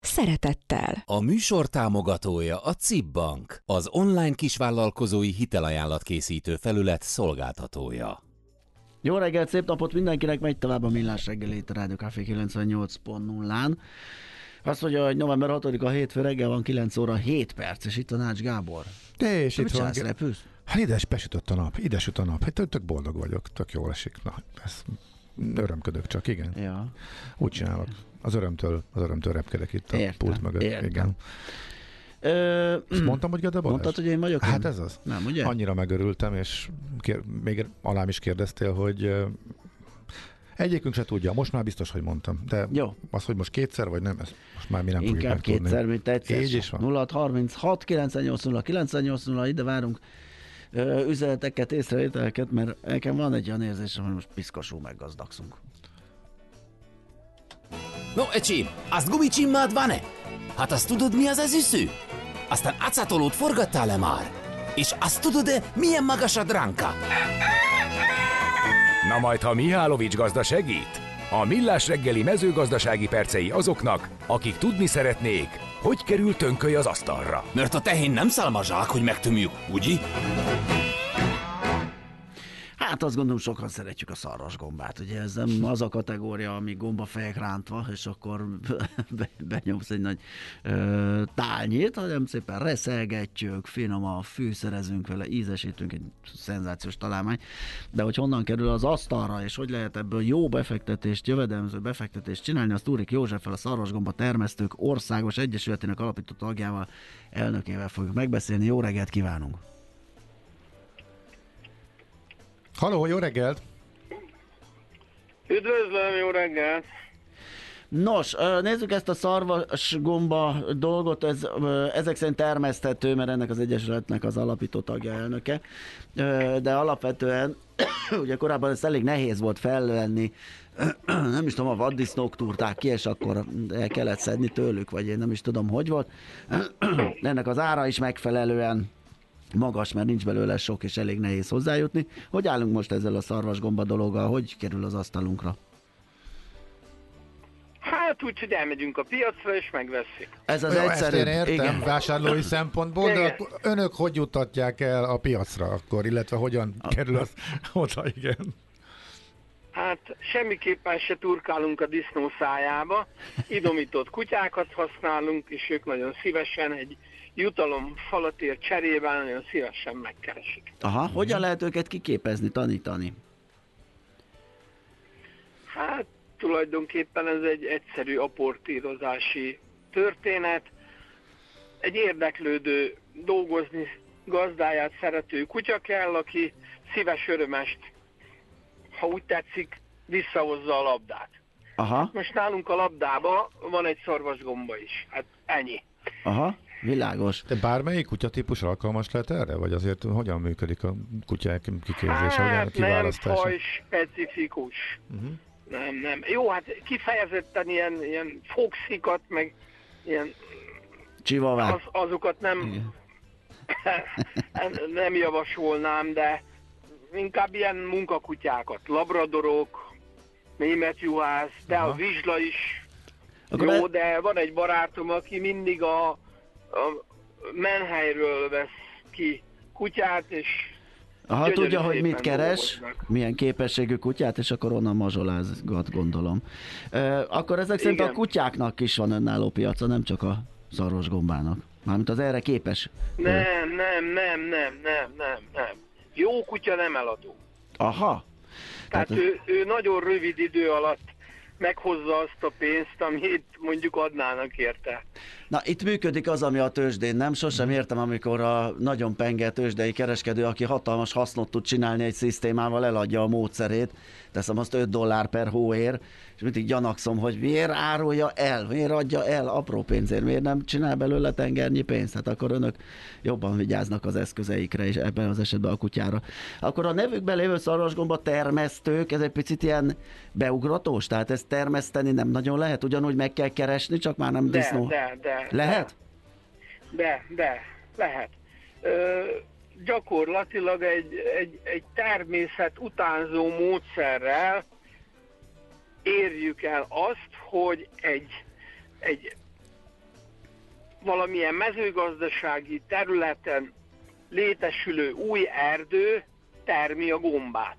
szeretettel. A műsor támogatója a CIP Bank, az online kisvállalkozói hitelajánlat készítő felület szolgáltatója. Jó reggelt, szép napot mindenkinek, megy tovább a Millás reggeli itt a Rádió Café 98.0-án. Azt mondja, hogy november 6-a hétfő reggel van 9 óra 7 perc, és itt a Nács Gábor. De és Te itt van. Hát ide besütött a nap, ide süt a nap. Hát tök boldog vagyok, tök jól esik. Na, ez örömködök csak, igen. Ja. Úgy csinálok. Az örömtől, az örömtől repkedek itt a Értem, pult mögött. értem. Igen. Ö, Ezt mondtam, hogy Gede Balázs? mondtad, hogy én vagyok? Hát én? ez az. Nem, ugye? Annyira megörültem, és kér, még alám is kérdeztél, hogy egyikünk se tudja, most már biztos, hogy mondtam. De Jó. az, hogy most kétszer, vagy nem, ezt most már mi nem Inkább megtudni. kétszer, mint egyszer. Így is van. 0636 980 980 ide várunk üzeneteket, észrevételeket, mert nekem van egy olyan érzésem, hogy most piszkosul meggazdagszunk. No, ecsi, azt gumicsimmád van-e? Hát azt tudod, mi az az üsző? Aztán acatolót forgattál-e már? És azt tudod-e, milyen magas a dránka? Na majd, ha Mihálovics gazda segít? A millás reggeli mezőgazdasági percei azoknak, akik tudni szeretnék, hogy kerül tönköly az asztalra. Mert a tehén nem szalmazsák, hogy megtömjük, ugye? Hát azt gondolom, sokan szeretjük a szarvasgombát. Ugye ez nem az a kategória, ami gombafejek rántva, és akkor be, benyomsz egy nagy ö, tálnyét, hanem szépen reszelgetjük, finoman fűszerezünk vele, ízesítünk egy szenzációs találmány. De hogy honnan kerül az asztalra, és hogy lehet ebből jó befektetést, jövedelmező befektetést csinálni, azt Túrik Józseffel, a Szarvasgomba Termesztők Országos Egyesületének alapító tagjával, elnökével fogjuk megbeszélni. Jó reggelt kívánunk! Haló, jó reggelt! Üdvözlöm, jó reggelt! Nos, nézzük ezt a szarvasgomba dolgot, ez ezek szerint termeszthető, mert ennek az Egyesületnek az alapító tagja elnöke, de alapvetően ugye korábban ez elég nehéz volt felvenni, nem is tudom, a vaddisznók túrták ki, és akkor el kellett szedni tőlük, vagy én nem is tudom, hogy volt. Ennek az ára is megfelelően magas, mert nincs belőle sok, és elég nehéz hozzájutni. Hogy állunk most ezzel a szarvasgomba dologgal? Hogy kerül az asztalunkra? Hát úgy, hogy elmegyünk a piacra és megveszik. Ez az egyszerű. Ezt én értem Igen. vásárlói szempontból, de akkor önök hogy juttatják el a piacra akkor, illetve hogyan kerül az oda, igen. Hát semmiképpen se turkálunk a disznó szájába, idomított kutyákat használunk, és ők nagyon szívesen egy jutalom falatért cserében nagyon szívesen megkeresik. Aha, hogyan lehet őket kiképezni, tanítani? Hát tulajdonképpen ez egy egyszerű aportírozási történet. Egy érdeklődő, dolgozni gazdáját szerető kutya kell, aki szíves örömest, ha úgy tetszik, visszahozza a labdát. Aha, Most nálunk a labdába van egy szarvasgomba is. Hát ennyi. aha, világos. De bármelyik kutyatípus alkalmas lehet erre? Vagy azért hogyan működik a kutyák kiképzése, hogyan a Hát nem kiválasztása? faj specifikus. Uh-huh. Nem, nem. Jó, hát kifejezetten ilyen, ilyen foxikat, meg ilyen Csivavák. az, azokat nem, nem javasolnám, de inkább ilyen munkakutyákat, labradorok, német juhász, de a vizsla is Akkor jó, de van egy barátom, aki mindig a, a menhelyről vesz ki kutyát, és gyönyörű tudja, hogy mit keres, dolgoznak. milyen képességű kutyát, és akkor onnan mazsolázgat, gondolom. E, akkor ezek szerint a Igen. kutyáknak is van önálló piaca, nem csak a szarvasgombának. Mármint az erre képes. Nem, nem, nem, nem, nem, nem, nem. Jó kutya nem eladó. Aha. Tehát Tehát- ő, ő nagyon rövid idő alatt meghozza azt a pénzt, amit mondjuk adnának érte. Na, itt működik az, ami a tőzsdén. Nem sosem értem, amikor a nagyon penge tőzsdei kereskedő, aki hatalmas hasznot tud csinálni egy szisztémával, eladja a módszerét, teszem azt 5 dollár per hóér, és mindig gyanakszom, hogy miért árulja el, miért adja el apró pénzért, miért nem csinál belőle tengernyi pénzt, hát akkor önök jobban vigyáznak az eszközeikre, és ebben az esetben a kutyára. Akkor a nevükben lévő szarvasgomba termesztők, ez egy picit ilyen beugratós, tehát ezt termeszteni nem nagyon lehet, ugyanúgy meg kell keresni, csak már nem De, disznó. de, de. Lehet? De, de, lehet. Ö, gyakorlatilag egy, egy, egy természet utánzó módszerrel érjük el azt, hogy egy, egy valamilyen mezőgazdasági területen létesülő új erdő termi a gombát.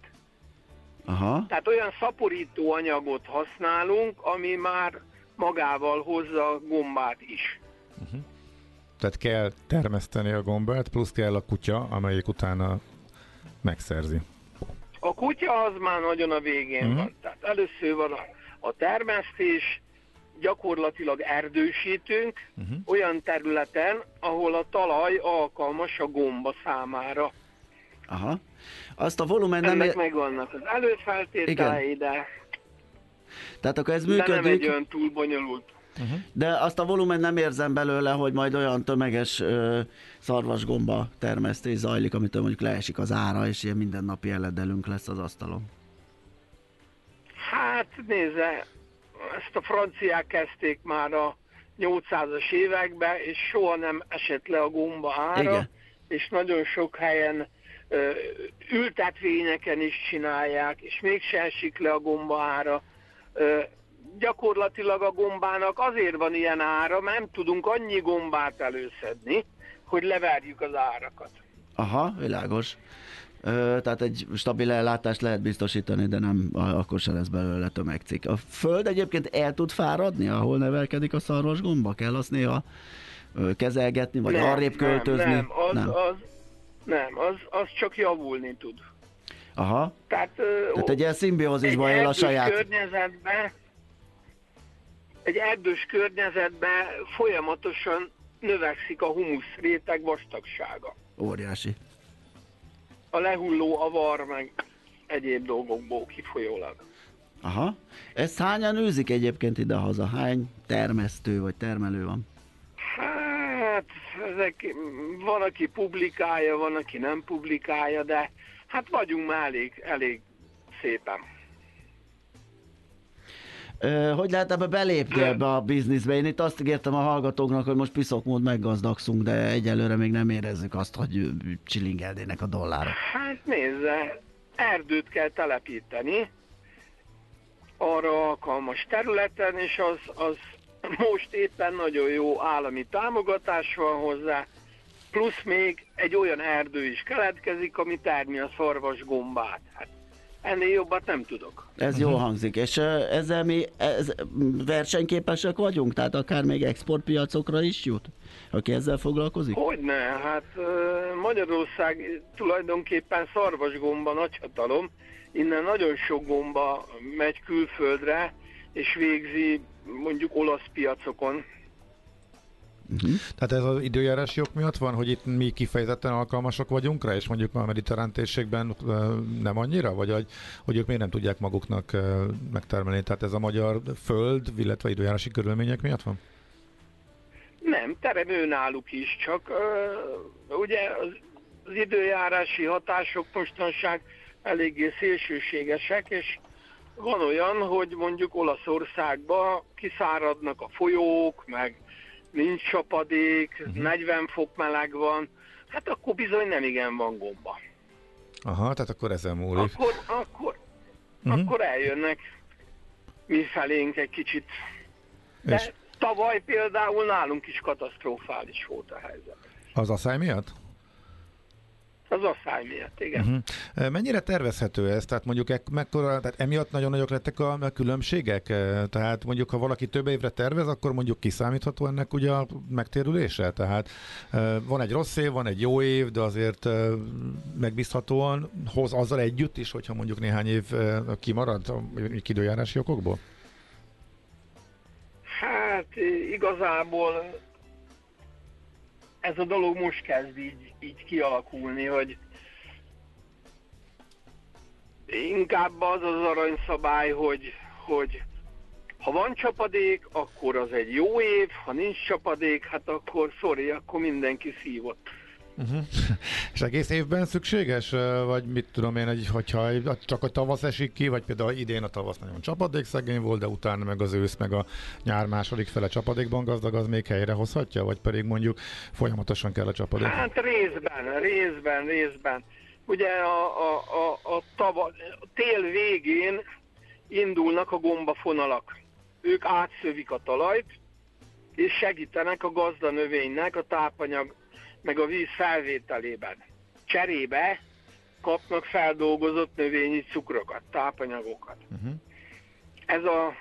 Aha. Tehát olyan szaporító anyagot használunk, ami már magával hozza a gombát is. Tehát kell termeszteni a gombát, plusz kell a kutya, amelyik utána megszerzi. A kutya az már nagyon a végén Mhm. van. Tehát először van a, a termesztés, gyakorlatilag erdősítünk Mhm. olyan területen, ahol a talaj alkalmas a gomba számára. Aha. Azt a volumen nem... Ennek Ér... megvannak az előfeltételei, de, Tehát akkor ez de nem egy működik, olyan túl bonyolult. De azt a volumen nem érzem belőle, hogy majd olyan tömeges ö, szarvasgomba termesztés zajlik, amitől mondjuk leesik az ára, és ilyen mindennapi eledelünk lesz az asztalon. Hát nézze, ezt a franciák kezdték már a 800-as években, és soha nem esett le a gomba ára, Igen. és nagyon sok helyen ö, ültetvényeken is csinálják, és mégse esik le a gomba ára. Ö, gyakorlatilag a gombának azért van ilyen ára, mert nem tudunk annyi gombát előszedni, hogy leverjük az árakat. Aha, világos. Ö, tehát egy stabil ellátást lehet biztosítani, de nem, akkor se lesz belőle tömegcikk. A föld egyébként el tud fáradni, ahol nevelkedik a szarvasgomba? Kell azt néha kezelgetni, vagy arrébb költözni? Nem, nem, az, nem. Az, nem az, az csak javulni tud. Aha, Tehát, ö, tehát egy ilyen szimbiózisban él a saját... környezetben, egy erdős környezetben folyamatosan növekszik a humusz réteg vastagsága. Óriási. A lehulló avar meg egyéb dolgokból kifolyólag. Aha. Ezt hányan űzik egyébként ide-haza? Hány termesztő vagy termelő van? Hát, ezek, van, aki publikálja, van, aki nem publikálja, de hát vagyunk már elég, elég szépen. Hogy lehet ebbe belépni ebbe a bizniszbe? Én itt azt ígértem a hallgatóknak, hogy most piszokmód meggazdagszunk, de egyelőre még nem érezzük azt, hogy csilingelnének a dollárok. Hát nézze, erdőt kell telepíteni arra alkalmas területen, és az, az most éppen nagyon jó állami támogatás van hozzá, plusz még egy olyan erdő is keletkezik, ami termi a szarvas gombát. Hát ennél jobbat nem tudok. Ez jól hangzik, és ezzel mi ez, versenyképesek vagyunk? Tehát akár még exportpiacokra is jut? Aki ezzel foglalkozik? Hogyne, hát Magyarország tulajdonképpen szarvasgomba nagyhatalom, innen nagyon sok gomba megy külföldre, és végzi mondjuk olasz piacokon. Tehát ez az időjárási ok miatt van, hogy itt mi kifejezetten alkalmasak vagyunk rá, és mondjuk a mediterrán térségben ö, nem annyira, vagy hogy, hogy ők miért nem tudják maguknak ö, megtermelni? Tehát ez a magyar föld, illetve időjárási körülmények miatt van? Nem, teremő náluk is, csak ö, ugye az, az időjárási hatások mostanság eléggé szélsőségesek, és van olyan, hogy mondjuk Olaszországba kiszáradnak a folyók, meg nincs csapadék, uh-huh. 40 fok meleg van, hát akkor bizony nem igen van gomba. Aha, tehát akkor ezen múlik. Akkor, akkor, Mhm. uh-huh. akkor eljönnek mi felénk egy kicsit. De És tavaly például nálunk is katasztrofális volt a helyzet. az asszály miatt? Az asszály miatt, igen. Uh-huh. Mennyire tervezhető ez? Tehát mondjuk ek, mekkora, tehát emiatt nagyon nagyok lettek a, a különbségek? Eh, Tehát mondjuk, ha valaki több évre tervez, akkor mondjuk kiszámítható ennek ugye a megtérülése? Tehát eh, van egy rossz év, van egy jó év, de azért megbízhatóan hoz azzal együtt is, hogyha mondjuk néhány év kimarad a időjárási okokból? mert igazából ez a dolog most kezd így, így kialakulni, hogy inkább az az aranyszabály, hogy, hogy ha van csapadék, akkor az egy jó év, ha nincs csapadék, hát akkor sorry, akkor mindenki szívott. Uh-huh. És egész évben szükséges, vagy mit tudom én, hogy, hogyha csak a tavasz esik ki, vagy például idén a tavasz nagyon csapadékszegény volt, de utána meg az ősz, meg a nyár második fele csapadékban gazdag, az még helyre hozhatja, vagy pedig mondjuk folyamatosan kell a csapadék? Hát részben, részben, részben. Ugye a, a, a, a, tava, a tél végén indulnak a gombafonalak. Ők átszövik a talajt, és segítenek a gazda növénynek a tápanyag meg a víz felvételében. Cserébe kapnak feldolgozott növényi cukrokat, tápanyagokat. Uh-huh. Ez a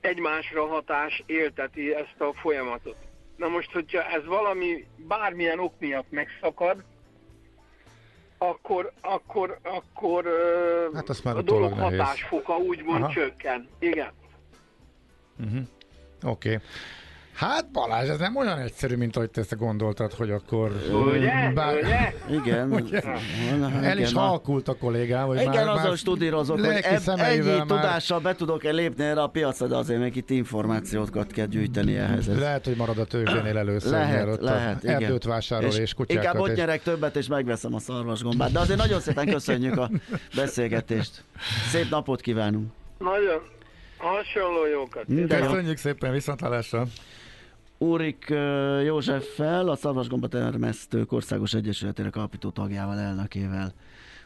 egymásra hatás élteti ezt a folyamatot. Na most, hogyha ez valami bármilyen ok miatt megszakad, akkor, akkor, akkor hát azt már a dolog hatásfoka úgymond Aha. csökken. Igen. Uh-huh. Oké. Okay. Hát Balázs, ez nem olyan egyszerű, mint ahogy te ezt gondoltad, hogy akkor... Ugye? Bár... Ugye? Igen. Ugye? El is halkult a kollégám. Hogy Igen, már, azon studírozok, hogy eb, ennyi már... tudással be tudok-e lépni erre a piacra, de azért még itt információkat kell gyűjteni ehhez. Lehet, hogy marad a tőzsdénél először, lehet, lehet, igen. erdőt vásárol és, és kutyákat. Inkább ott nyerek többet, és megveszem a szarvasgombát. De azért nagyon szépen köszönjük a beszélgetést. Szép napot kívánunk! Nagyon hasonló jókat. Köszönjük szépen, viszontlátásra! Úrik Józseffel, a Szarvasgomba Termesztők Országos Egyesületének alapító tagjával, elnökével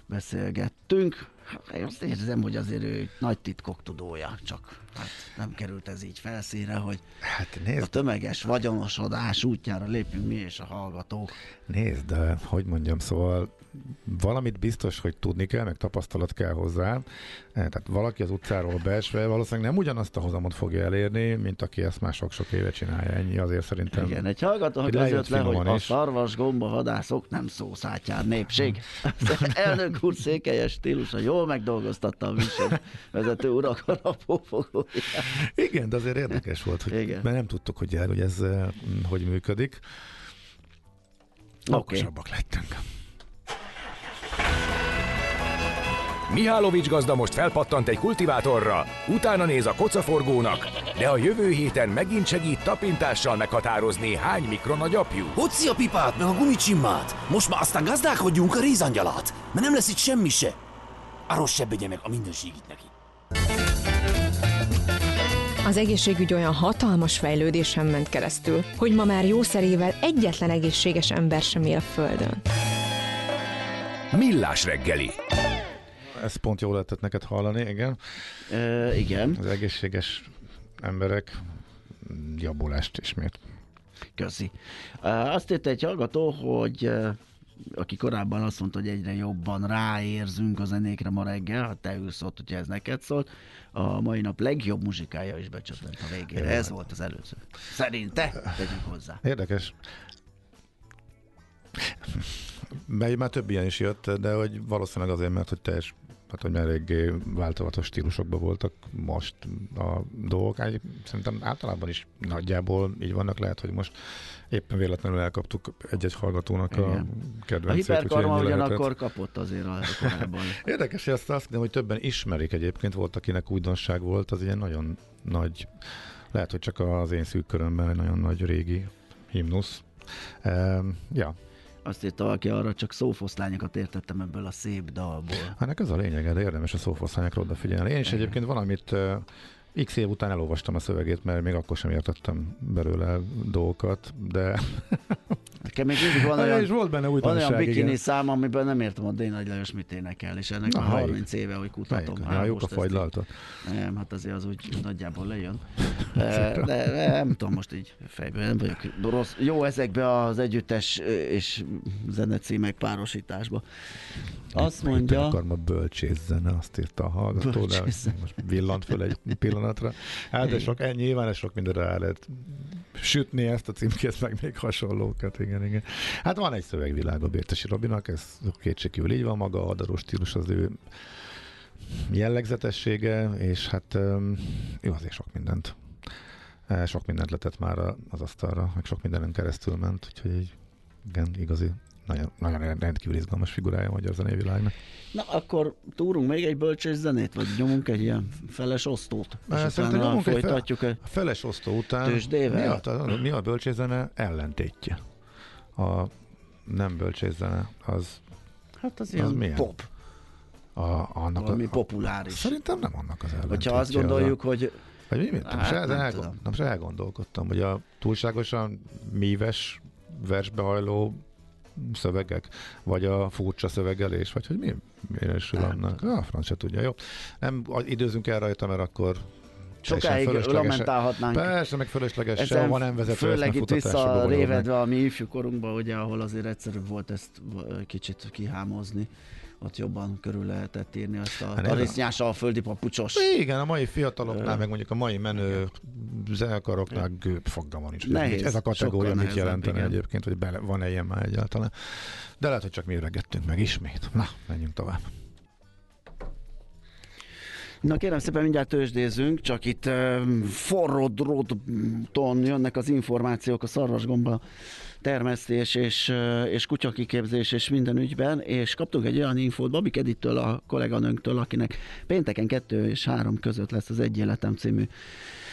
beszélgettünk. Én azt érzem, hogy azért ő nagy titkok tudója, csak hát nem került ez így felszínre, hogy hát nézd. a tömeges vagyonosodás útjára lépünk mi és a hallgatók. Nézd, de hogy mondjam, szóval valamit biztos, hogy tudni kell, meg tapasztalat kell hozzá. Eh, tehát valaki az utcáról beesve valószínűleg nem ugyanazt a hozamot fogja elérni, mint aki ezt már sok-sok éve csinálja. Ennyi azért szerintem. Igen, egy hallgató között le, hogy a szarvas gomba vadászok nem szószátjár népség. Elnök úr székelyes stílusa jól megdolgoztatta a műsor vezető urak a Igen, de azért érdekes volt, hogy Igen. mert nem tudtuk, hogy, hogy ez eh, hogy működik. Okosabbak okay. lettünk. Mihálovics gazda most felpattant egy kultivátorra, utána néz a kocaforgónak, de a jövő héten megint segít tapintással meghatározni, hány mikron a gyapjú. Hoci a pipát, meg a gumicsimmát! Most már aztán gazdálkodjunk a rézangyalát, mert nem lesz itt semmi se. Arról se meg a mindenségit neki. Az egészségügy olyan hatalmas fejlődésen ment keresztül, hogy ma már jószerével egyetlen egészséges ember sem él a Földön. Millás reggeli ez pont jól lehetett neked hallani, igen. E, igen. Az egészséges emberek javulást ismét. Köszi. Azt írta egy hallgató, hogy aki korábban azt mondta, hogy egyre jobban ráérzünk a zenékre ma reggel, ha te ülsz ott, hogyha ez neked szólt, a mai nap legjobb muzsikája is becsatlant a végére. Ez hát. volt az előző. Szerinte, tegyük hozzá. Érdekes. Mely már több ilyen is jött, de hogy valószínűleg azért, mert hogy teljes tehát hogy eléggé változatos stílusokban voltak most a dolgok. Szerintem általában is nagyjából így vannak, lehet, hogy most éppen véletlenül elkaptuk egy-egy hallgatónak Igen. a kedvencét. A hiperkarma ugyanakkor kapott azért a korábban. Érdekes, hogy azt, azt hogy többen ismerik egyébként, volt, akinek újdonság volt, az ilyen nagyon nagy, lehet, hogy csak az én szűk körömben egy nagyon nagy régi himnusz. Um, ja, azt írta valaki arra, csak szófoszlányokat értettem ebből a szép dalból. Hát ez a lényeg, de érdemes a szófoszlányokra odafigyelni. Én is egyébként valamit X év után elolvastam a szövegét, mert még akkor sem értettem belőle dolgokat, de Nekem még mindig van olyan, és volt benne van olyan bikini igen. szám, amiben nem értem a Dény Nagy Lajos mit énekel, és ennek a 30 éve, hogy kutatom. Melyik? Hát, a fagylaltot? Nem, hát azért az úgy nagyjából lejön. De, de nem tudom most így fejből, nem vagyok rossz. Jó ezekbe az együttes és zenecímek párosításba. Azt mondja... Akar ma bölcsész zene, azt írta a hallgató, de most villant föl egy pillanatra. Hát de sok, ennyi, nyilván sok mindenre el lehet sütni ezt a címkét, meg még hasonlókat, igen, igen. Hát van egy szövegvilág a Bértesi Robinak, ez kétségkívül így van, maga a adaró stílus az ő jellegzetessége, és hát ő azért sok mindent E, Sok mindent letett már az asztalra, meg sok mindenen keresztül ment, úgyhogy így, igen, igazi, nagyon, nagyon rendkívül izgalmas figurája a magyar zenévilágnak. Na, akkor túrunk még egy bölcsés zenét, vagy nyomunk egy ilyen feles osztót? És Á, szerintem nyomunk egy fel- folytatjuk egy... A feles osztó után Tőzsdével? mi a, mi a bölcsészene ellentétje? A nem bölcsészene, az Hát az Az ilyen milyen? pop, a, annak valami a, populáris. Szerintem nem annak az ellentétje. Hogyha azt gondoljuk, hogy a, vagy mi, mi? Hát, most, nem ezen elgond, most elgondolkodtam, hogy a túlságosan míves, versbehajló szövegek, vagy a furcsa szövegelés, vagy hogy mi minősül Nem annak. Ah, franc se tudja, jó. Nem a- időzünk el rajta, mert akkor sokáig lamentálhatnánk. Persze, meg fölösleges, Ezen sehova nem vezető, főleg itt bonyolulnak. visszarévedve a mi ifjúkorunkba, ugye, ahol azért egyszerűbb volt ezt kicsit kihámozni. Ott jobban körül lehetett írni azt a Hát ez a- tarisznyás alföldi papucsos. Igen, a mai fiataloknál, Ö. meg mondjuk a mai menő zenekaroknál gőbb fogalma nincs. Nehéz, Ez a kategória mit jelentene igen. egyébként, hogy bele, van-e ilyen már egyáltalán. De lehet, hogy csak mi öregettünk meg ismét. Na, menjünk tovább. Na kérem szépen mindjárt tőzsdézünk, csak itt um, forró dróton jönnek az információk a szarvasgomba termesztés és, és kutyakiképzés és minden ügyben, és kaptunk egy olyan infót Babik Edittől, a kolléganőnktől, akinek pénteken 2 és 3 között lesz az Egy Életem című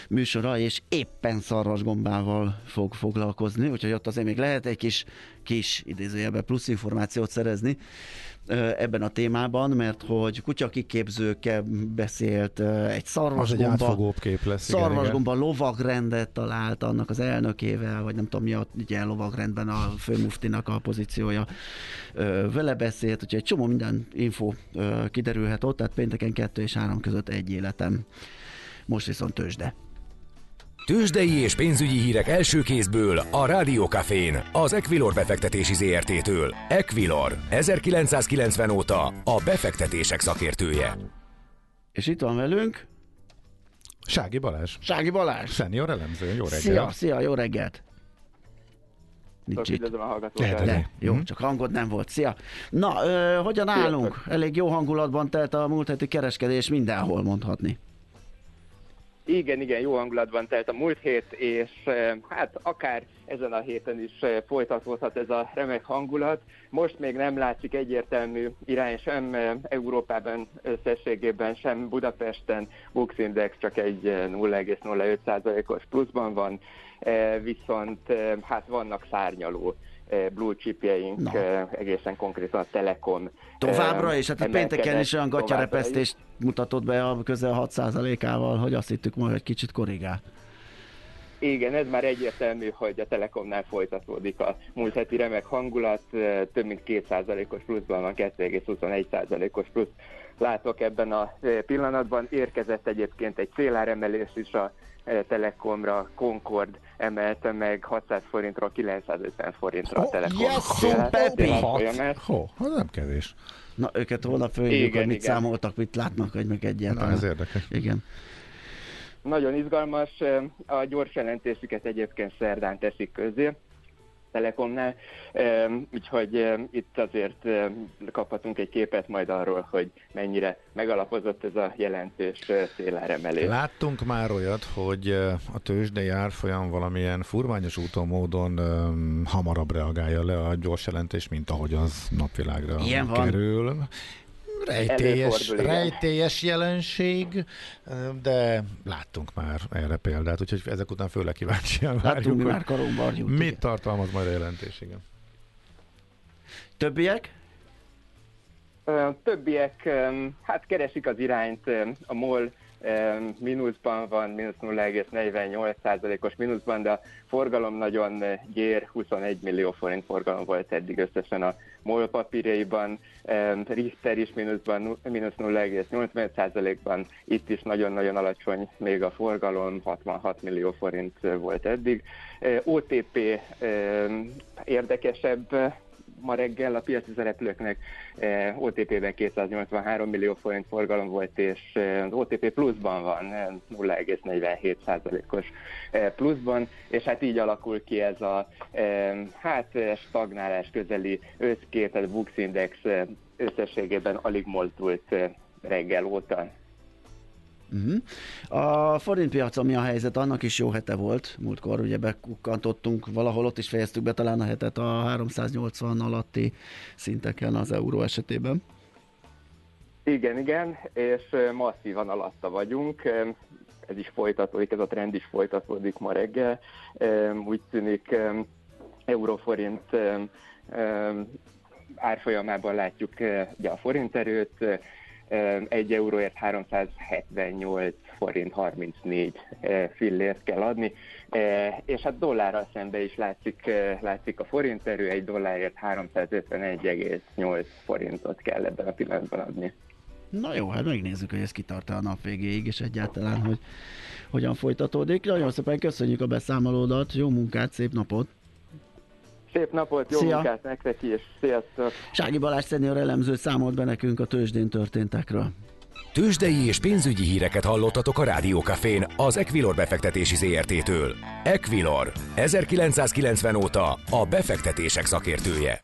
műsora, és éppen szarvasgombával fog foglalkozni, úgyhogy ott azért még lehet egy kis, kis idézőjelben plusz információt szerezni ebben a témában, mert hogy kutyakiképzőkkel beszélt, egy egy szarvasgomba, átfogóbb kép lesz. igen, igen. szarvasgomba lovagrendet talált annak az elnökével, vagy nem tudom mi a ugye, lovagrendben a főmuftinak a pozíciója. Vele beszélt, úgyhogy egy csomó minden info kiderülhet ott, tehát pénteken 2 és 3 között egy életem. Most viszont tőzsde. Tőzsdei és pénzügyi hírek első kézből a Rádiókafén, az Equilor befektetési ZRT-től. Equilor, 1990 óta a befektetések szakértője. És itt van velünk Sági Balázs, Sági Balázs. senior elemző, jó reggel. Szia, szia, jó reggelt. Nincs itt. Lehet, De, jó, Mhm. csak hangod nem volt. Szia! Na, ö, hogyan állunk? Elég jó hangulatban telt a múlt heti kereskedés mindenhol mondhatni. Igen, igen, jó hangulatban telt a múlt hét, és eh, hát akár ezen a héten is eh, folytatódhat ez a remek hangulat. Most még nem látszik egyértelmű irány sem eh, Európában összességében, sem Budapesten. Bux Index csak egy eh, 0,05%-os pluszban van, viszont hát vannak szárnyaló blue chipjeink, Na. eh, egészen konkrétan a Telekom. Továbbra eh, is, hát itt pénteken is olyan továbbra gatyarepesztést mutatott be a közel 6%-ával, hogy azt hittük majd, hogy kicsit korrigál. Igen, ez már egyértelmű, hogy a Telekomnál folytatódik a múlt heti remek hangulat, eh, több mint 2%-os pluszban van, 2,21%-os plusz látok ebben a eh, pillanatban. Érkezett egyébként egy céláremelés is a eh, Telekomra, Concord emelte meg 600 forintról 950 forintra a Oh, Telekom. yes, célárfolyamát. Hó, az nem kevés. Na, őket holnap Igen, hogy mit igen. számoltak, mit látnak, hogy meg Na, egyáltalán. ez érdekes. Igen. Nagyon izgalmas. A gyors jelentésüket egyébként szerdán teszik közzé. Telekomnál, úgyhogy itt azért kaphatunk egy képet majd arról, hogy mennyire megalapozott ez a jelentős széláremelés. Láttunk már olyat, hogy a tőzsdei árfolyam valamilyen furványos úton, módon hamarabb reagálja le a gyors jelentés, mint ahogy az napvilágra Ilyen van. Rejtélyes, igen. rejtélyes jelenség, de láttunk már erre példát, úgyhogy ezek után főleg kíváncsian várjuk, mi hogy már karomba arjút. mit tartalmaz majd a jelentés, igen. Többiek? Többiek hát keresik az irányt, a MOL mínuszban van, mínusz 0,48%-os mínuszban, de a forgalom nagyon gyér, 21 millió forint forgalom volt eddig összesen a MOL papírjaiban, Richter is mínuszban, nu- mínusz 0,85%-ban, itt is nagyon-nagyon alacsony még a forgalom, 66 millió forint volt eddig. OTP érdekesebb ma reggel a piaci szereplőknek eh, OTP-ben 283 millió forint forgalom volt, és eh, az OTP pluszban van, eh, 0,47%-os eh, pluszban, és hát így alakul ki ez a hát stagnálás közeli összkép, tehát Bux Index összességében alig mozdult reggel óta. Uh-huh. A forintpiacon mi a helyzet? Annak is jó hete volt. Múltkor ugye bekukkantottunk, valahol ott is fejeztük be talán a hetet a 380 alatti szinteken az euró esetében. Igen, igen, és masszívan alatta vagyunk. Ez is folytatódik, ez a trend is folytatódik ma reggel. Úgy tűnik euróforint árfolyamában látjuk ugye a forint erőt, 1 euróért 378 forint 34 fillért kell adni, és hát dollárral szembe is látszik, látszik a forint erő, egy dollárért 351,8 forintot kell ebben a pillanatban adni. Na jó, hát megnézzük, hogy ez kitart a nap végéig, és egyáltalán, hogy hogyan folytatódik. Nagyon szépen köszönjük a beszámolódat, jó munkát, szép napot! Szép napot, jó Szia. munkát nektek is, sziasztok! Sági Balázs szenior elemző számolt be nekünk a tőzsdén történtekről. Tőzsdei és pénzügyi híreket hallottatok a Rádiókafén az Equilor befektetési ZRT-től. Equilor, 1990 óta a befektetések szakértője.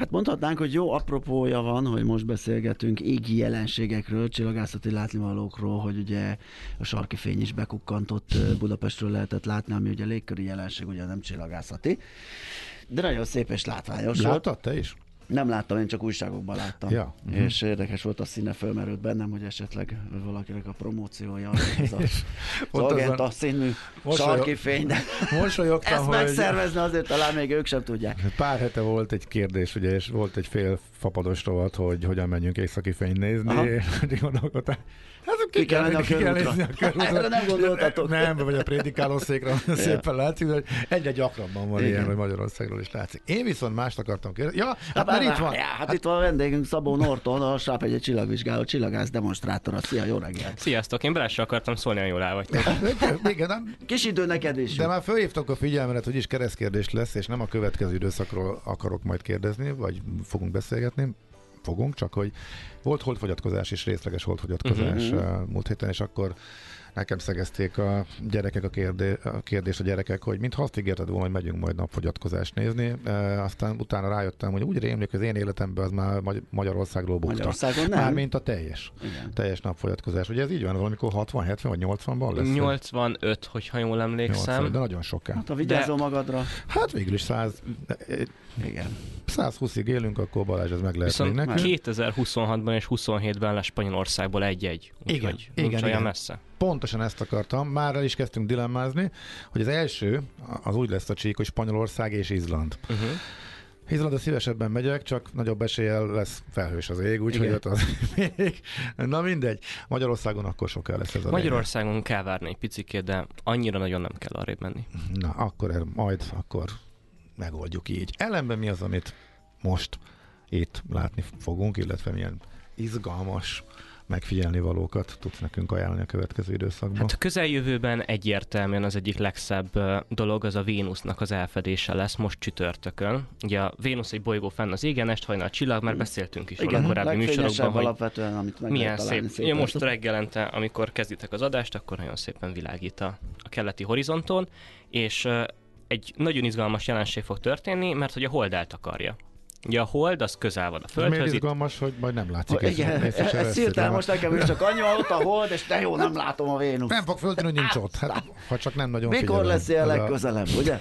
Hát mondhatnánk, hogy jó apropója van, hogy most beszélgetünk égi jelenségekről, csillagászati látnivalókról, hogy ugye a sarki fény is bekukkantott Budapestről lehetett látni, ami ugye légköri jelenség, ugye nem csillagászati. De nagyon szép és látványos. Láttad te is? Nem láttam, én csak újságokban láttam. Ja. Uh-huh. És érdekes volt a színe, fölmerült bennem, hogy esetleg valakinek a promóciója ez a, az Agenta színű sarki fény, de Mosolyogtam, ezt hogy... megszervezni azért talán még ők sem tudják. Pár hete volt egy kérdés, ugye, és volt egy fél fapados rovat, hogy hogyan menjünk északi fény nézni, Aha. és gondolkodtam, hát Ki kell menni a ki kell körútra. nézni a körútra. Erre nem gondoltatok. Nem, vagy a prédikálószékre szépen látszik, hogy egyre gyakrabban van Igen. ilyen, hogy Magyarországról is látszik. Én viszont mást akartam kérdezni. Ja, hát, Hát már már itt van. Ja, hát itt van a vendégünk Szabó Norton, a Sápegye csillagvizsgáló csillagász demonstrátora. Szia, jó reggelt! Sziasztok, én Balázsra akartam szólni, jól el vagytok. Igen, nem, Kis idő neked is. de már fölhívtok a figyelmedet, hogy is keresztkérdés lesz, és nem a következő időszakról akarok majd kérdezni, vagy fogunk beszélgetni. Fogunk, csak hogy volt holdfogyatkozás és részleges holdfogyatkozás uh-huh. múlt héten, és akkor nekem szegezték a gyerekek a, kérdé, a kérdés a gyerekek, hogy mintha azt ígérted volna, hogy megyünk majd napfogyatkozást nézni. E, aztán utána rájöttem, hogy úgy rémlik, hogy az én életemben az már Magy- Magyarországról bukta. Magyarországon nem. Mármint a teljes. Igen. Teljes napfogyatkozás. Ugye ez így van, valamikor 60, 70 vagy 80-ban lesz? 85, hogyha jól emlékszem. 80, de nagyon soká. Hát ha vigyázol De- magadra. Hát végül is 100, Igen. 120-ig élünk, akkor Balázs, ez meg lehet Viszont nekünk. 2026-ban és 27-ben lesz Spanyolországból egy-egy. Igen, Úgyhogy igen, nincs olyan igen. messze. Pontosan ezt akartam. Már el is kezdtünk dilemmázni, hogy az első, az úgy lesz a csík, hogy Spanyolország és Izland. Uh-huh. Izlandra szívesebben megyek, csak nagyobb eséllyel lesz felhős az ég, úgyhogy ott az még. Na mindegy. Magyarországon akkor soká lesz ez a Magyarországon kell várni egy picikét, de annyira nagyon nem kell arrébb menni. lényeg. Na, akkor majd akkor megoldjuk így. Ellenben mi az, amit most itt látni fogunk, illetve milyen izgalmas megfigyelni valókat tudsz nekünk ajánlani a következő időszakban. Hát a közeljövőben egyértelműen az egyik legszebb dolog az a Vénusznak az elfedése lesz most csütörtökön. Ugye a Vénusz egy bolygó fenn az égen, est hajnal csillag, már beszéltünk is róla Igen, a korábbi műsorokban, hogy alapvetően, amit meg milyen szép. Ugye most reggelente, amikor kezditek az adást, akkor nagyon szépen világít a, a keleti horizonton, és egy nagyon izgalmas jelenség fog történni, mert hogy a hold eltakarja. Ugye a hold az közel van a Miért Földhöz, itt izgalmas, hogy majd nem látszik. Hogy Igen, észre se ez veszik, hirtelen de- most nekem is csak annyi van ott a hold, és de jó, nem látom a Vénusz. Nem fog föltűnni, hogy nincs ott. Hát, ha csak nem nagyon Mikor figyelem. lesz ilyen Ez a- legközelebb, ugye?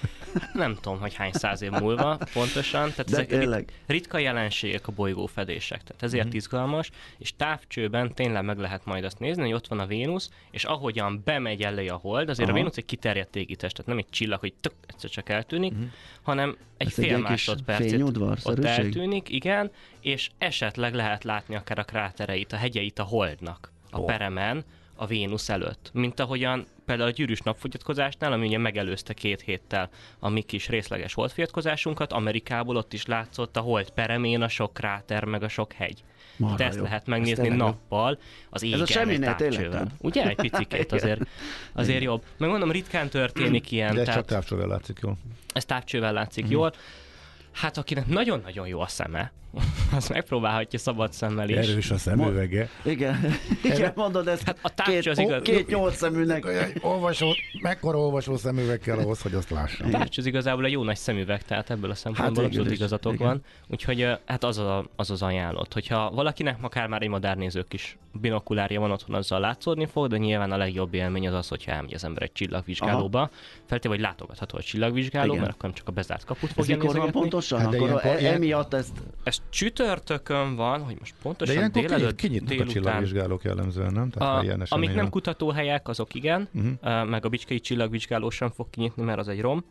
nem tudom, hogy hány száz év múlva pontosan. Tehát De ezek tényleg. ritka jelenségek a bolygófedések, tehát ezért Mhm. izgalmas, és távcsőben tényleg meg lehet majd azt nézni, hogy ott van a Vénusz, és ahogyan bemegy elé a hold, azért Aha. a Vénusz egy kiterjedt égitest, tehát nem egy csillag, hogy tök, egyszer csak eltűnik, hanem egy Ez egy fél másodpercet fényudvarszerűség? ott eltűnik, igen, és esetleg lehet látni akár a krátereit, a hegyeit a holdnak, a Ó. peremen, a Vénusz előtt. Mint ahogyan például a gyűrűs napfogyatkozásnál, ami ugye megelőzte két héttel a mi kis részleges holdfogyatkozásunkat, Amerikából ott is látszott a hold peremén a sok kráter, meg a sok hegy. Marha De ezt jó. lehet Ez megnézni jó. nappal, az égen, semminél egy távcsővel. tényleg Ugye? Egy picikét azért, azért jobb. Meg mondom, ritkán történik ilyen, De ez csak tehát távcsővel látszik jól. ez távcsővel látszik Mhm. jól. Hát akinek nagyon-nagyon jó a szeme, az megpróbálhatja szabad szemmel is. Erős a szemüvege. Igen, igen, mondod ezt. Hát a távcső két, az igaz- két nyolc szeműnek. Olvasó, mekkora olvasó szemüveg kell ahhoz, hogy azt lássam. A távcső az igazából egy jó nagy szemüveg, tehát ebből a szempontból igen, abszolút igazatok igen. van. Úgyhogy hát az, a, az az ajánlott. Hogyha valakinek akár már egy madárnézők is binokulárja van otthon, azzal látszódni fog, de nyilván a legjobb élmény az az, hogyha elmegy az ember egy csillagvizsgálóba. Feltéve, hogy látogatható a csillagvizsgáló, Igen. mert akkor nem csak a bezárt kaput Ez fogja mikor van pontosan? Hát Akkor e- emiatt ezt... Ez csütörtökön van, hogy most De pontosan ilyenkor kinyit, délelőtt, kinyitnak a délután. csillagvizsgálók jellemzően, nem? Tehát, A, ilyen amik nem kutatóhelyek, azok igen, Mhm. uh-huh. meg a Bicskei csillagvizsgáló sem fog kinyitni, mert az egy rom,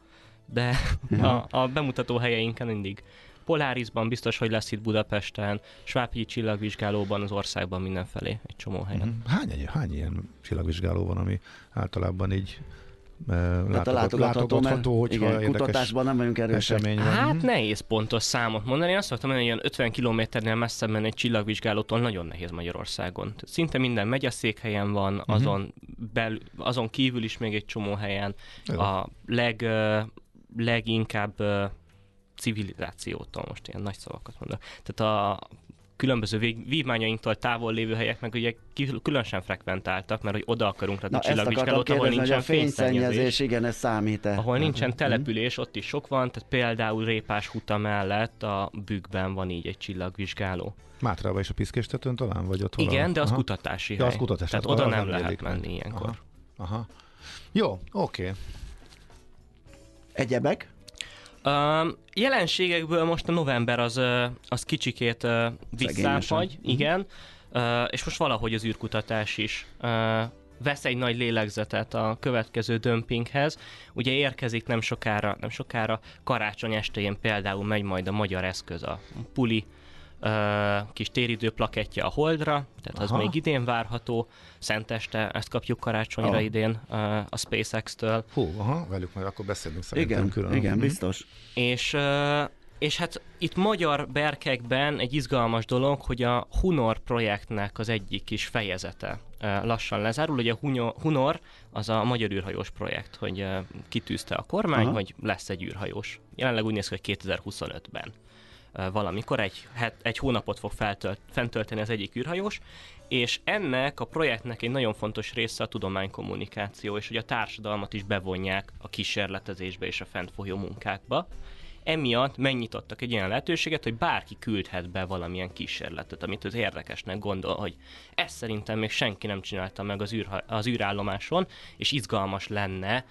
de a, a bemutató helyeinken mindig. Polarisban biztos, hogy lesz itt Budapesten, Svábhegyi csillagvizsgálóban, az országban mindenfelé, egy csomó helyen. Mhm. Hány, hány ilyen csillagvizsgáló van, ami általában így Hát látogatható, látogatható mert hogyha igen, kutatásban nem vagyunk erősek. esemény van. Hát Mhm. nehéz pontos számot mondani. Én azt szoktam mondani, hogy ilyen 50 kilométernél messzebb menni egy csillagvizsgálótól nagyon nehéz Magyarországon. Szinte minden megyeszékhelyen van, azon, bel, azon kívül is még egy csomó helyen. Jó. A leg, leginkább civilizációtól, most ilyen nagy szavakat mondok. Tehát a különböző vég, vívmányainktól távol lévő helyek meg ugye kül- különösen frekventáltak, mert hogy oda akarunk ezt akartam csillagvizsgálót, ahol nincsen a fényszennyezés. igen, ez számít-e? Ahol nincsen Mhm. település, ott is sok van, tehát például Répás huta mellett a Bükkben van így egy csillagvizsgáló. Mátrában is a piszkéstetőn talán, vagy ott valahol? Igen, de az Aha. kutatási hely. az kutatás. Tehát tehát oda nem lehet élik meg. menni ilyenkor. Aha. Aha. Jó, oké. Egyebek? Um, jelenségekből most a november az, az kicsikét uh, visszáfagy, Mhm. igen, uh, és most valahogy az űrkutatás is uh, vesz egy nagy lélegzetet a következő dömpinghez. Ugye érkezik nem sokára, nem sokára karácsony estéjén például megy majd a magyar eszköz, a Puli uh, kis téridő plakettje a Holdra, tehát az Aha. még idén várható. Szenteste, ezt kapjuk karácsonyra Ah. idén uh, a SpaceX-től. Hú, aha, velük majd akkor beszélünk szerintem Igen, külön. igen, Mhm. biztos. És, ö, és hát itt magyar berkekben egy izgalmas dolog, hogy a Hunor projektnek az egyik kis fejezete lassan lezárul. Ugye a Hunor az a magyar űrhajós projekt, hogy kitűzte a kormány, Aha. hogy lesz egy űrhajós. Jelenleg úgy néz ki, hogy 2025-ben ö, valamikor egy, het, egy hónapot fog feltölt, fentölteni az egyik űrhajós, és ennek a projektnek egy nagyon fontos része a tudománykommunikáció, és hogy a társadalmat is bevonják a kísérletezésbe és a fentfolyó munkákba. Emiatt megnyitottak egy ilyen lehetőséget, hogy bárki küldhet be valamilyen kísérletet, amit az érdekesnek gondol, hogy ezt szerintem még senki nem csinálta meg az, űrha- az űrállomáson, és izgalmas lenne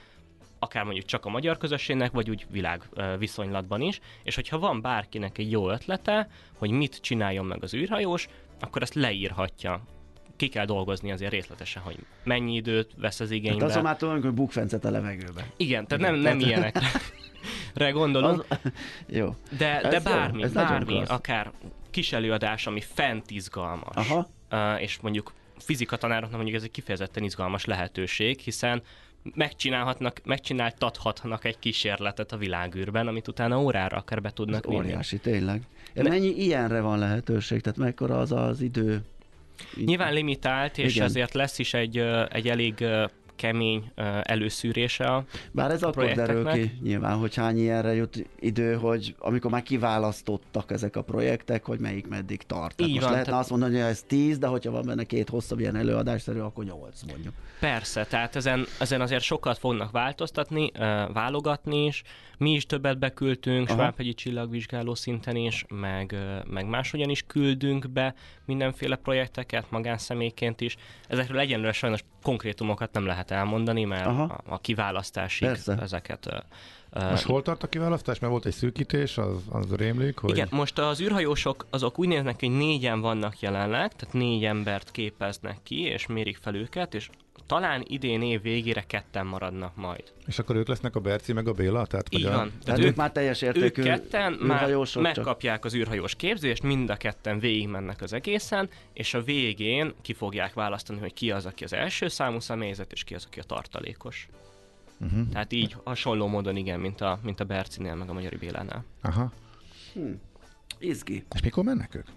akár mondjuk csak a magyar közösségnek, vagy úgy világ viszonylatban is, és hogyha van bárkinek egy jó ötlete, hogy mit csináljon meg az űrhajós, akkor ezt leírhatja. Ki kell dolgozni azért részletesen, hogy mennyi időt vesz az igénybe. Hát azon már hogy bukfencet a levegőbe. Igen, tehát nem, nem tehát- ilyenekre gondolunk, Az... Jó. de, de jó, bármi, nagyon bármi, akár kis előadás, ami fent izgalmas, Aha. és mondjuk fizikatanároknak mondjuk ez egy kifejezetten izgalmas lehetőség, hiszen megcsinálhatnak, megcsináltathatnak egy kísérletet a világűrben, amit utána órára akár be Ez tudnak vinni. óriási, tényleg. Me- Mennyi ilyenre van lehetőség? Tehát mekkora az az idő? Nyilván limitált, és Igen. ezért lesz is egy, egy elég kemény előszűrése a Bár ez akkor derül ki nyilván, hogy hány ilyenre jut idő, hogy amikor már kiválasztottak ezek a projektek, hogy melyik meddig tart. Így most van, lehetne tehát- azt mondani, hogy ez 10, de hogyha van benne két hosszabb ilyen előadásszerű, akkor 8 mondjuk. Persze, tehát ezen, ezen azért sokat fognak változtatni, válogatni is. Mi is többet beküldtünk. Svábhegyi csillagvizsgáló szinten is, meg, meg máshogyan is küldünk be mindenféle projekteket, magánszemélyként is. Ezekről egyenlőre sajnos konkrétumokat nem lehet elmondani, mert Aha. a, a kiválasztásig Persze. ezeket ö, Most hol tart a kiválasztás? Mert volt egy szűkítés, az, az rémlik, hogy... Igen, most az űrhajósok azok úgy néznek, ki, hogy négyen vannak jelenleg, tehát négy embert képeznek ki, és mérik fel őket, és talán idén év végére ketten maradnak majd. És akkor ők lesznek a Berci meg a Béla? Tehát, Így a... van. Tehát ők már teljes ők értékű ketten már űrhajósok, csak- megkapják az űrhajós képzést, mind a ketten végigmennek az egészen, és a végén ki fogják választani, hogy ki az, aki az első számú személyzet, és ki az, aki a tartalékos. Uh-huh. Tehát így hasonló módon igen, mint a, mint a Bercinél, meg a Magyari Bélánál. Aha. Izgi. És mikor mennek ők?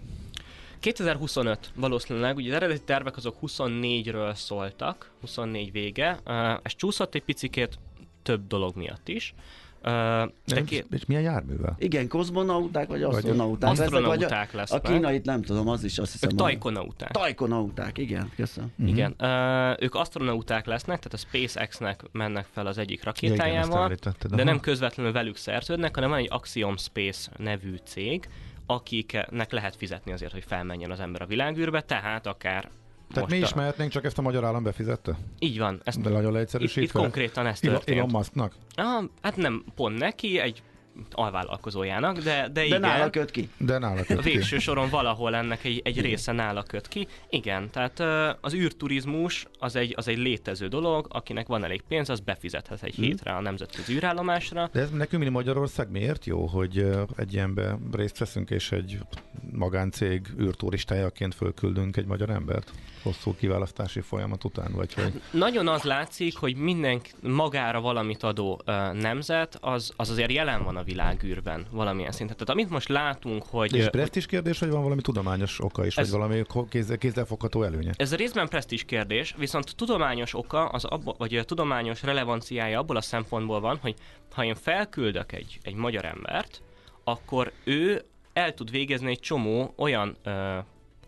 2025 valószínűleg, ugye az eredeti tervek azok 24-ről szóltak, 24 vége, Uh, ez csúszott egy picikét több dolog miatt is. De Nem, két, És milyen járművel? Igen, kozmonauták vagy asztronauták lesznek, vagy a, asztronauták kínait nem tudom, az is azt hiszem. Ők tajkonauták. Tajkonauták, igen, köszönöm. Mhm. Igen, ö, ők asztronauták lesznek, tehát a SpaceX-nek mennek fel az egyik igen, rakétájával, említetted, de aha. nem közvetlenül velük szerződnek, hanem van egy Axiom Space nevű cég, akiknek lehet fizetni azért, hogy felmenjen az ember a világűrbe, tehát akár Tehát most mi is a... mehetnénk, csak ezt a magyar állam befizette? Így van, ezt De nagyon itt, leegyszerűsítve. itt konkrétan ez történt. Elon Musknak? Ah, hát nem pont neki, egy alvállalkozójának, de, de, De igen. nála köt ki. De nála köt ki. végső soron valahol ennek egy, egy része nála köt ki. Igen, tehát az űrturizmus az egy, az egy létező dolog, akinek van elég pénz, az befizethet egy hétre a nemzetközi űrállomásra. De ez nekünk, mint Magyarország miért jó, hogy egy ilyenbe részt veszünk, és egy magáncég űrturistájaként fölküldünk egy magyar embert? Hosszú kiválasztási folyamat után, vagy hogy... Nagyon az látszik, hogy minden magára valamit adó ö, nemzet, az, az azért jelen van a világűrben valamilyen szinten. Tehát amit most látunk, hogy... És presztis kérdés, vagy van valami tudományos oka is, Ez- vagy valami kézzel, kézzelfogható előnye? Ez a részben presztis kérdés, viszont tudományos oka, az abba, vagy a tudományos relevanciája abból a szempontból van, hogy ha én felküldök egy, egy magyar embert, akkor ő el tud végezni egy csomó olyan ö,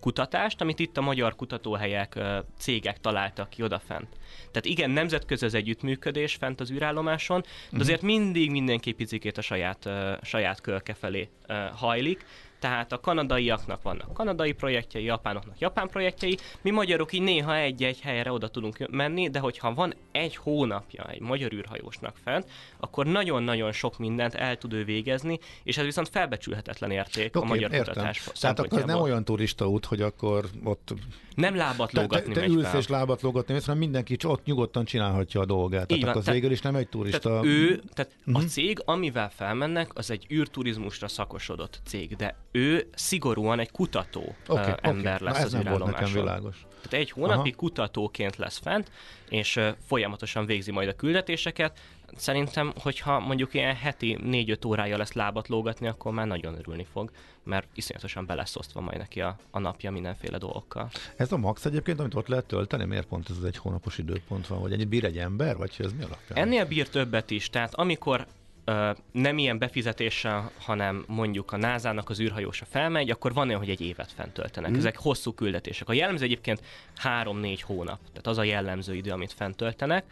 kutatást, amit itt a magyar kutatóhelyek, cégek találtak ki odafent. Tehát igen, nemzetközi az együttműködés fent az űrállomáson, de azért mindig mindenki picikét a saját, saját kölke felé hajlik, tehát a kanadaiaknak vannak kanadai projektjei, japánoknak japán projektjei, mi magyarok így néha egy-egy helyre oda tudunk menni, de hogyha van egy hónapja egy magyar űrhajósnak fent, akkor nagyon-nagyon sok mindent el tud ő végezni, és ez viszont felbecsülhetetlen érték a Oké, magyar értem. kutatás Tehát akkor ez nem olyan turista út, hogy akkor ott Nem lábat te, te, lógatni te megy ülsz fel. és lábat lógatni, hanem mindenki ott nyugodtan csinálhatja a dolgát. Tehát van, az végül is nem egy turista. Tehát ő, tehát Mhm. a cég, amivel felmennek, az egy űrturizmusra szakosodott cég, de ő szigorúan egy kutató okay, oké. ember Na, lesz ez az űrállomáson. Tehát egy hónapig Aha. kutatóként lesz fent, és ö, folyamatosan végzi majd a küldetéseket. Szerintem, hogyha mondjuk ilyen heti 4-5 órája lesz lábat lógatni, akkor már nagyon örülni fog, mert iszonyatosan be lesz osztva majd neki a, a napja mindenféle dolgokkal. Ez a max egyébként, amit ott lehet tölteni, miért pont ez az egy hónapos időpont van, vagy ennyit bír egy ember, vagy ez mi alapján? Ennél bír többet is, tehát amikor nem ilyen befizetéssel, hanem mondjuk a NASA-nak az űrhajósa felmegy, akkor van olyan, hogy egy évet fent töltenek. Mhm. Mm. Ezek hosszú küldetések. A jellemző egyébként 3-4 hónap, tehát az a jellemző idő, amit fent töltenek.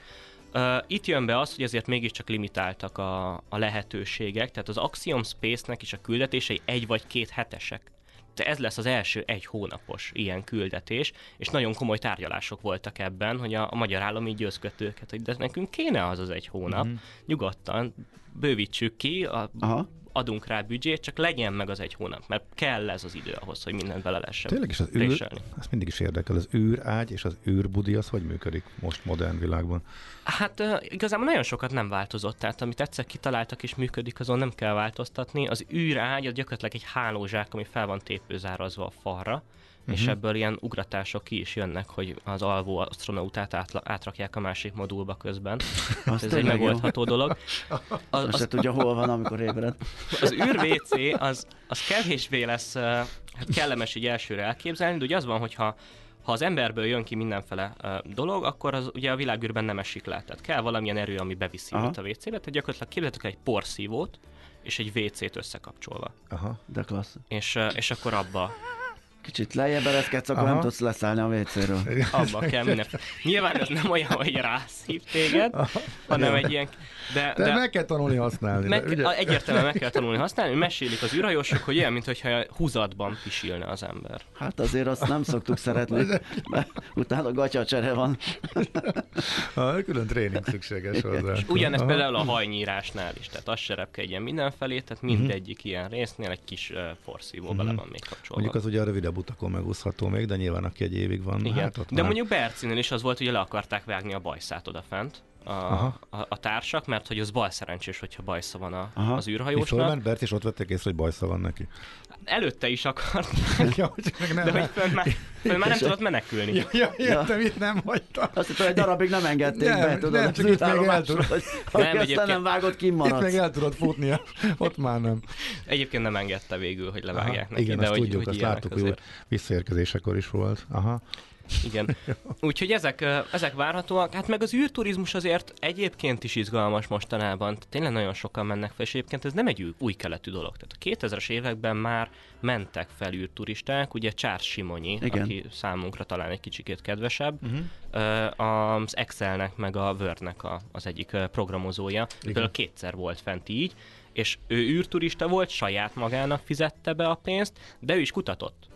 Uh, itt jön be az, hogy ezért mégiscsak limitáltak a, a lehetőségek, tehát az Axiom Space-nek is a küldetései egy vagy két hetesek. Ez lesz az első egy hónapos ilyen küldetés, és nagyon komoly tárgyalások voltak ebben, hogy a, a magyar állam így győzködte őket, hogy de nekünk kéne az az egy hónap, mm. nyugodtan bővítsük ki, a, Aha. Adunk rá büdzsét, csak legyen meg az egy hónap, mert kell ez az idő ahhoz, hogy mindent bele lehessen Tényleg is az űr, préselni. ez mindig is érdekel, az űrágy és az űrbudi, az hogy működik most modern világban? Hát igazából nagyon sokat nem változott, tehát amit egyszer kitaláltak és működik, azon nem kell változtatni. Az űrágy az gyakorlatilag egy hálózsák, ami fel van tépőzárazva a falra, uh-huh. és ebből ilyen ugratások ki is jönnek, hogy az alvó astronautát átla, átrakják a másik modulba közben. Az Ez egy tényleg jó. megoldható dolog. Az, Azt se az, tudja, hol van, amikor ébred. az űr WC az, az kevésbé lesz hát kellemes így elsőre elképzelni, de ugye az van, hogyha ha az emberből jön ki mindenfele uh, dolog, akkor az ugye a világűrben nem esik le. Tehát kell valamilyen erő, ami beviszi Aha. a WC-be. Tehát gyakorlatilag képzeltek egy porszívót, és egy WC-t összekapcsolva. Aha. De klassz. És, uh, és akkor abba, Kicsit lejjebb ereszkedsz, akkor Aha. nem tudsz leszállni a WC-ről. abba kell minden. Nyilván ez nem olyan, hogy rászív téged, hanem egy ilyen... De, De, de, meg kell tanulni használni. meg, de, ugye? a- egyértelműen meg kell tanulni használni, mesélik az űrhajósok, hogy olyan, mintha húzatban pisilne az ember. Hát azért azt nem szoktuk szeretni, mert utána gatyacsere van. Ah, külön tréning szükséges hozzá. És ugyanez Aha. például a hajnyírásnál is, tehát az se repkedjen mindenfelé, tehát Mhm. mindegyik ilyen résznél egy kis uh, porszívó bele van még kapcsolva. Mondjuk az ugye a rövidebb utakon megúszható még, de nyilván aki egy évig van, Igen, hát ott de már... mondjuk Bercinél is az volt, hogy le akarták vágni a bajszát odafent, a, Aha. a, a, társak, mert hogy az bal szerencsés, hogyha bajsza van a, Aha. az űrhajósnak. fölment Bert, és ott vették észre, hogy bajsza van neki. Előtte is akarták, ja, csak meg nem. de hogy fönn már, fönn már nem tudott menekülni. Ja, ja, értem, itt nem hagyta. Azt hittem, egy darabig nem engedték Nem, be, tudod, nem, csak itt még el hogy Nem, nem, aztán egyébként- nem vágott, Itt kimaradsz. meg el tudod futnia, ott már nem. Egyébként nem engedte végül, hogy levágják Aha, neki, igen, de azt hogy, tudjuk, hogy azt láttuk, hogy visszaérkezésekor is volt. Aha. Igen. Úgyhogy ezek, ezek várhatóak. Hát meg az űrturizmus azért egyébként is izgalmas mostanában. Tényleg nagyon sokan mennek fel, és egyébként ez nem egy új, új keletű dolog. Tehát a 2000-es években már mentek fel űrturisták, ugye Charles Simonyi, Igen. aki számunkra talán egy kicsikét kedvesebb, uh-huh. az Excelnek meg a Wordnek a, az egyik programozója. Például kétszer volt fent így, és ő űrturista volt, saját magának fizette be a pénzt, de ő is kutatott.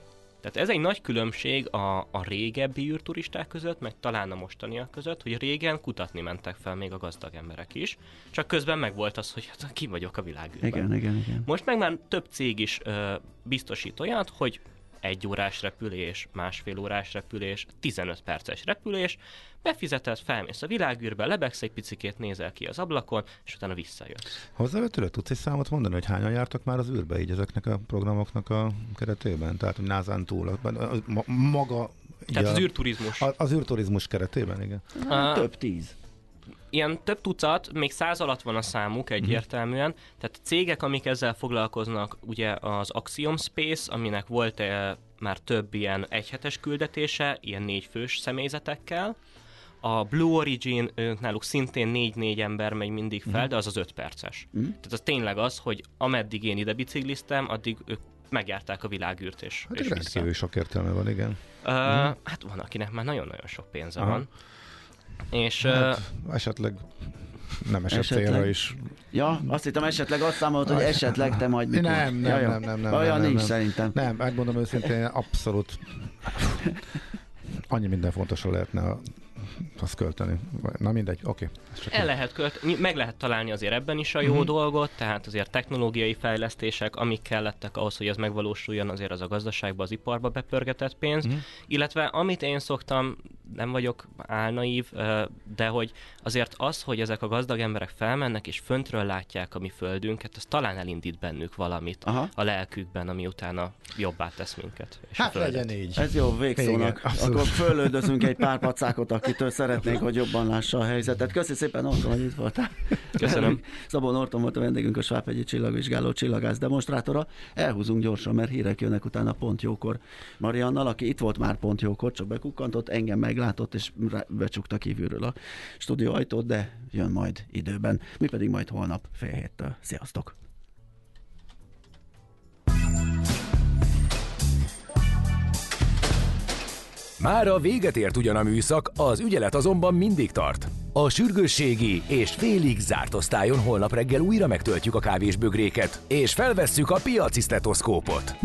Tehát ez egy nagy különbség a, a régebbi űrturisták között, meg talán a mostaniak között, hogy régen kutatni mentek fel még a gazdag emberek is, csak közben meg volt az, hogy hát ki vagyok a világűrben. Igen, igen, igen. Most meg már több cég is ö, biztosít olyat, hogy egy órás repülés, másfél órás repülés, 15 perces repülés, befizetett, felmész a világűrbe, lebegsz egy picikét, nézel ki az ablakon, és utána visszajössz. Hozzávetőleg tudsz egy számot mondani, hogy hányan jártak már az űrbe így ezeknek a programoknak a keretében? Tehát, hogy názán túl, maga... Tehát a- az űrturizmus. a- Az űrturizmus keretében, igen. Több tíz. Ilyen több tucat, még száz alatt van a számuk egyértelműen, tehát cégek, amik ezzel foglalkoznak, ugye az Axiom Space, aminek volt eh, már több ilyen egyhetes küldetése, ilyen négyfős személyzetekkel, a Blue Origin, ők náluk szintén 4-4 ember megy mindig fel, de az az 5 perces. Tehát az tényleg az, hogy ameddig én ide bicikliztem, addig ők megjárták a világűrt és, Hát és rendkívül sok értelme van, igen. Uh, Hát van, akinek már nagyon-nagyon sok pénze Aha. van. És Hát, uh, esetleg nem esett Esetleg. célra is. Ja, azt hittem esetleg azt számolt, hogy esetleg te majd mikor. Nem, nem, ja, nem, nem, nem. Olyan nem, nem, nincs nem. szerintem. Nem, megmondom őszintén, abszolút annyi minden fontosra lehetne a- azt költeni. Na mindegy, oké. Csak El lehet költ, meg lehet találni azért ebben is a jó uh-huh. dolgot, tehát azért technológiai fejlesztések, amik kellettek ahhoz, hogy ez megvalósuljon, azért az a gazdaságba, az iparba bepörgetett pénz, uh-huh. illetve amit én szoktam, nem vagyok álnaív, de hogy azért az, hogy ezek a gazdag emberek felmennek és föntről látják a mi földünket, az talán elindít bennük valamit Aha. a lelkükben, ami utána jobbá tesz minket. És Hát legyen így. Ez jó végszónak. Igen. Akkor fölöldözünk egy pár pacákot, akitől szeretnénk, hogy jobban lássa a helyzetet. Köszi szépen, Norton, hogy itt voltál. Köszönöm. Szabó Norton volt a vendégünk, a Svábhegyi csillagvizsgáló csillagász demonstrátora. Elhúzunk gyorsan, mert hírek jönnek utána pont jókor. Mariannal, aki itt volt már pont jókor, csak bekukkantott, engem meglátott, és becsukta kívülről a stúdió ajtót, de jön majd időben. Mi pedig majd holnap fél héttől. Sziasztok! Már a véget ért ugyan a műszak, az ügyelet azonban mindig tart. A sürgősségi és félig zárt osztályon holnap reggel újra megtöltjük a kávésbögréket, és felvesszük a piaci stetoszkópot.